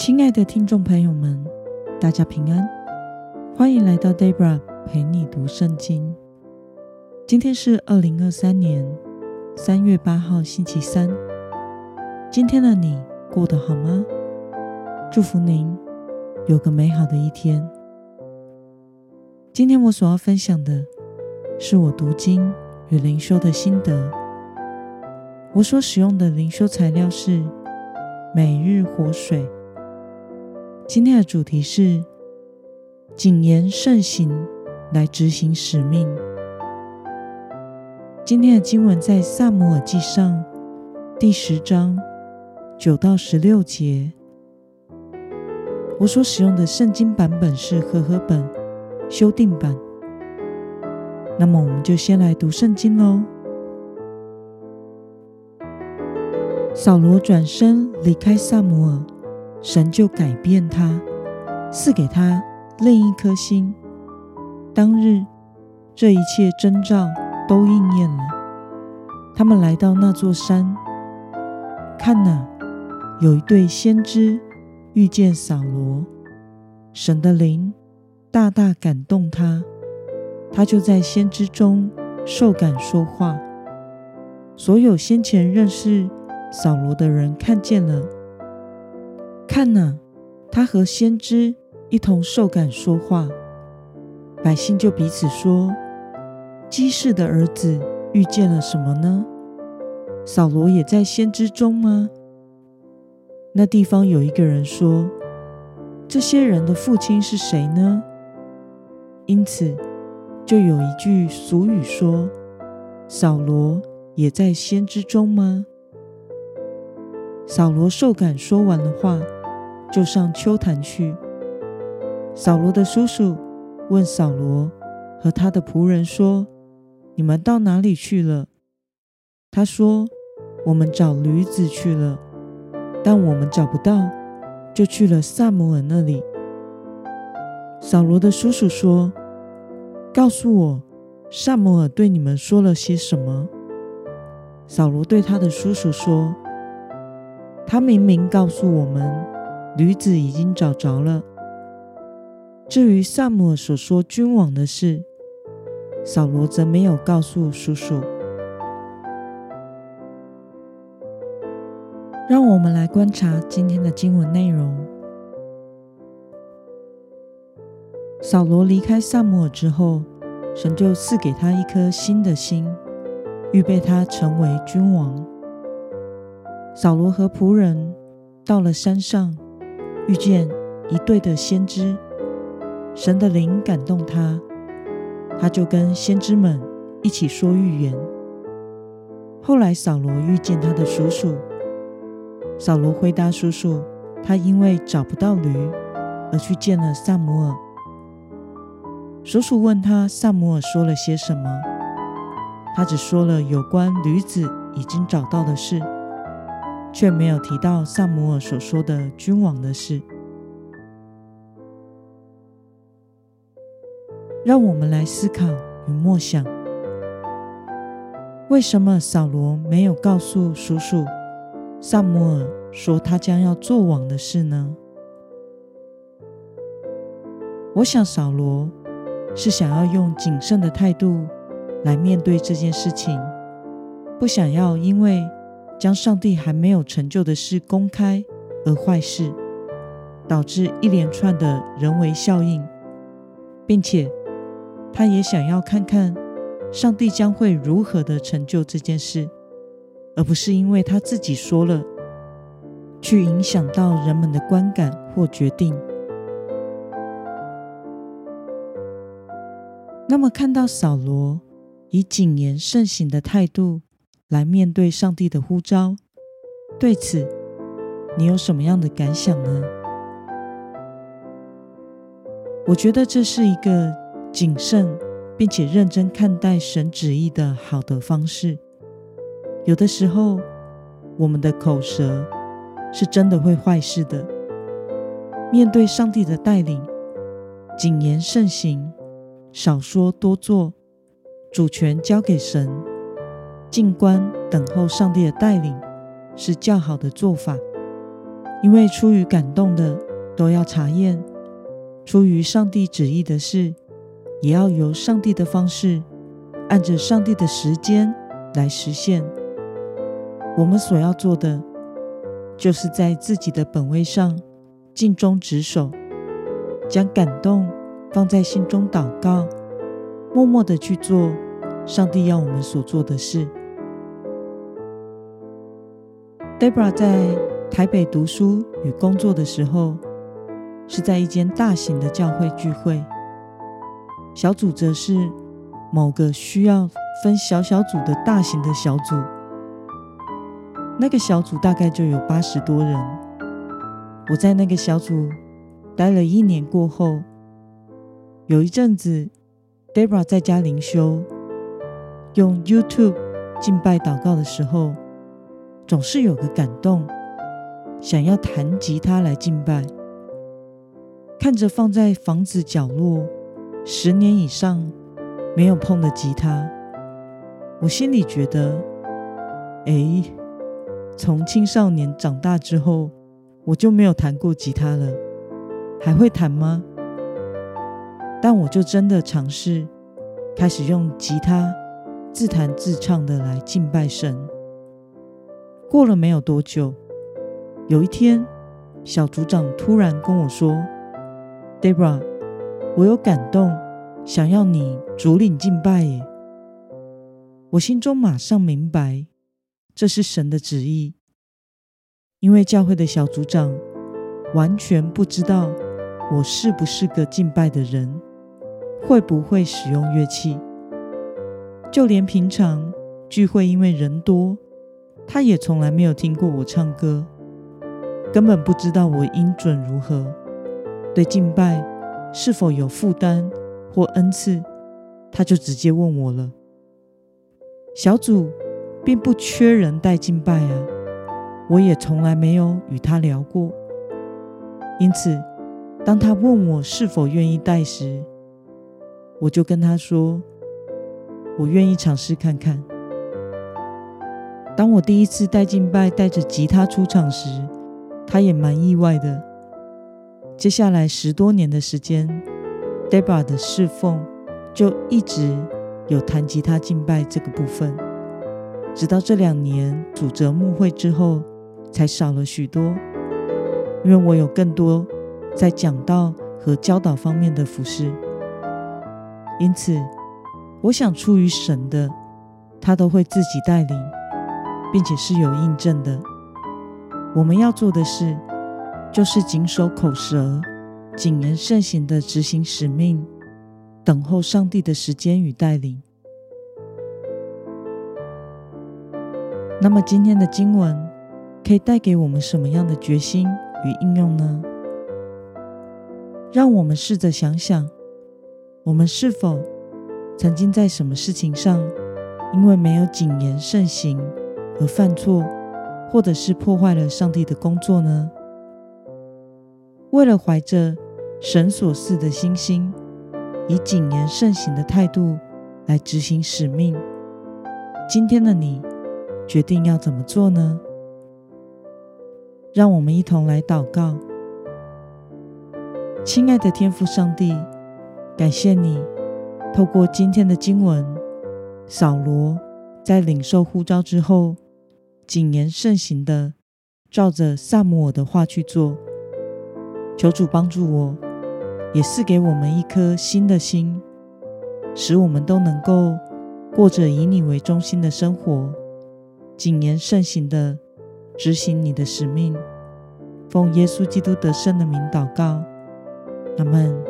亲爱的听众朋友们，大家平安，欢迎来到 Debra 陪你读圣经。今天是二零二三年三月八号，星期三。今天的你过得好吗？祝福您有个美好的一天。今天我所要分享的是我读经与灵修的心得。我所使用的灵修材料是每日活水。今天的主题是谨言慎行来执行使命。今天的经文在撒母耳记上第十章九到十六节。我所使用的圣经版本是和合本修订版。那么，我们就先来读圣经喽。扫罗转身离开撒母耳。神就改变他，赐给他另一颗心。当日，这一切征兆都应验了。他们来到那座山，看哪，有一对先知遇见扫罗，神的灵大大感动他，他就在先知中受感说话。所有先前认识扫罗的人看见了。看呐，他和先知一同受感说话，百姓就彼此说：“基士的儿子遇见了什么呢？扫罗也在先知中吗？”那地方有一个人说：“这些人的父亲是谁呢？”因此，就有一句俗语说：“扫罗也在先知中吗？”扫罗受感说完了话。就上丘坛去。扫罗的叔叔问扫罗和他的仆人说：“你们到哪里去了？”他说：“我们找驴子去了，但我们找不到，就去了撒摩尔那里。”扫罗的叔叔说：“告诉我，撒摩尔对你们说了些什么？”扫罗对他的叔叔说：“他明明告诉我们。”驴子已经找着了。至于撒母耳所说君王的事，扫罗则没有告诉叔叔。让我们来观察今天的经文内容。扫罗离开撒母耳之后，神就赐给他一颗新的心，预备他成为君王。扫罗和仆人到了山上。遇见一对的先知，神的灵感动他，他就跟先知们一起说预言。后来扫罗遇见他的叔叔，扫罗回答叔叔，他因为找不到驴，而去见了撒母耳。叔叔问他撒母耳说了些什么，他只说了有关驴子已经找到的事。却没有提到撒母耳所说的君王的事。让我们来思考与默想：为什么扫罗没有告诉叔叔撒母耳说他将要做王的事呢？我想扫罗是想要用谨慎的态度来面对这件事情，不想要因为。将上帝还没有成就的事公开而坏事，导致一连串的人为效应，并且他也想要看看上帝将会如何的成就这件事，而不是因为他自己说了，去影响到人们的观感或决定。那么看到扫罗以谨言慎行的态度，来面对上帝的呼召，对此你有什么样的感想呢？我觉得这是一个谨慎并且认真看待神旨意的好的方式。有的时候，我们的口舌是真的会坏事的。面对上帝的带领，谨言慎行，少说多做，主权交给神。静观等候上帝的带领是较好的做法，因为出于感动的都要查验，出于上帝旨意的事，也要由上帝的方式，按着上帝的时间来实现。我们所要做的，就是在自己的本位上尽忠职守，将感动放在心中祷告，默默的去做上帝要我们所做的事。Debra 在台北读书与工作的时候，是在一间大型的教会聚会，小组则是某个需要分小小组的大型的小组。那个小组大概就有八十多人。我在那个小组待了一年过后，有一阵子，Debra 在家灵修，用 YouTube 敬拜祷告的时候。总是有个感动，想要弹吉他来敬拜。看着放在房子角落十年以上没有碰的吉他，我心里觉得，哎，从青少年长大之后，我就没有弹过吉他了，还会弹吗？但我就真的尝试开始用吉他自弹自唱的来敬拜神。过了没有多久，有一天，小组长突然跟我说：“Debra，我有感动，想要你主领敬拜耶。”我心中马上明白，这是神的旨意，因为教会的小组长完全不知道我是不是个敬拜的人，会不会使用乐器，就连平常聚会因为人多。他也从来没有听过我唱歌，根本不知道我音准如何，对敬拜是否有负担或恩赐，他就直接问我了。小组并不缺人带敬拜啊，我也从来没有与他聊过。因此，当他问我是否愿意带时，我就跟他说：“我愿意尝试看看。”当我第一次带敬拜带着吉他出场时，他也蛮意外的。接下来十多年的时间，Debra 的侍奉就一直有弹吉他敬拜这个部分，直到这两年主责牧会之后，才少了许多。因为我有更多在讲道和教导方面的服饰，因此我想出于神的，他都会自己带领。并且是有印证的。我们要做的事，就是谨守口舌，谨言慎行的执行使命，等候上帝的时间与带领。那么，今天的经文可以带给我们什么样的决心与应用呢？让我们试着想想，我们是否曾经在什么事情上，因为没有谨言慎行，而犯错，或者是破坏了上帝的工作呢？为了怀着神所赐的信心，以谨言慎行的态度来执行使命，今天的你决定要怎么做呢？让我们一同来祷告。亲爱的天父上帝，感谢你透过今天的经文，扫罗在领受呼召之后。谨言慎行的，照着撒母耳的话去做。求主帮助我，也赐给我们一颗新的心，使我们都能够过着以你为中心的生活，谨言慎行的执行你的使命。奉耶稣基督得胜的名祷告，阿门。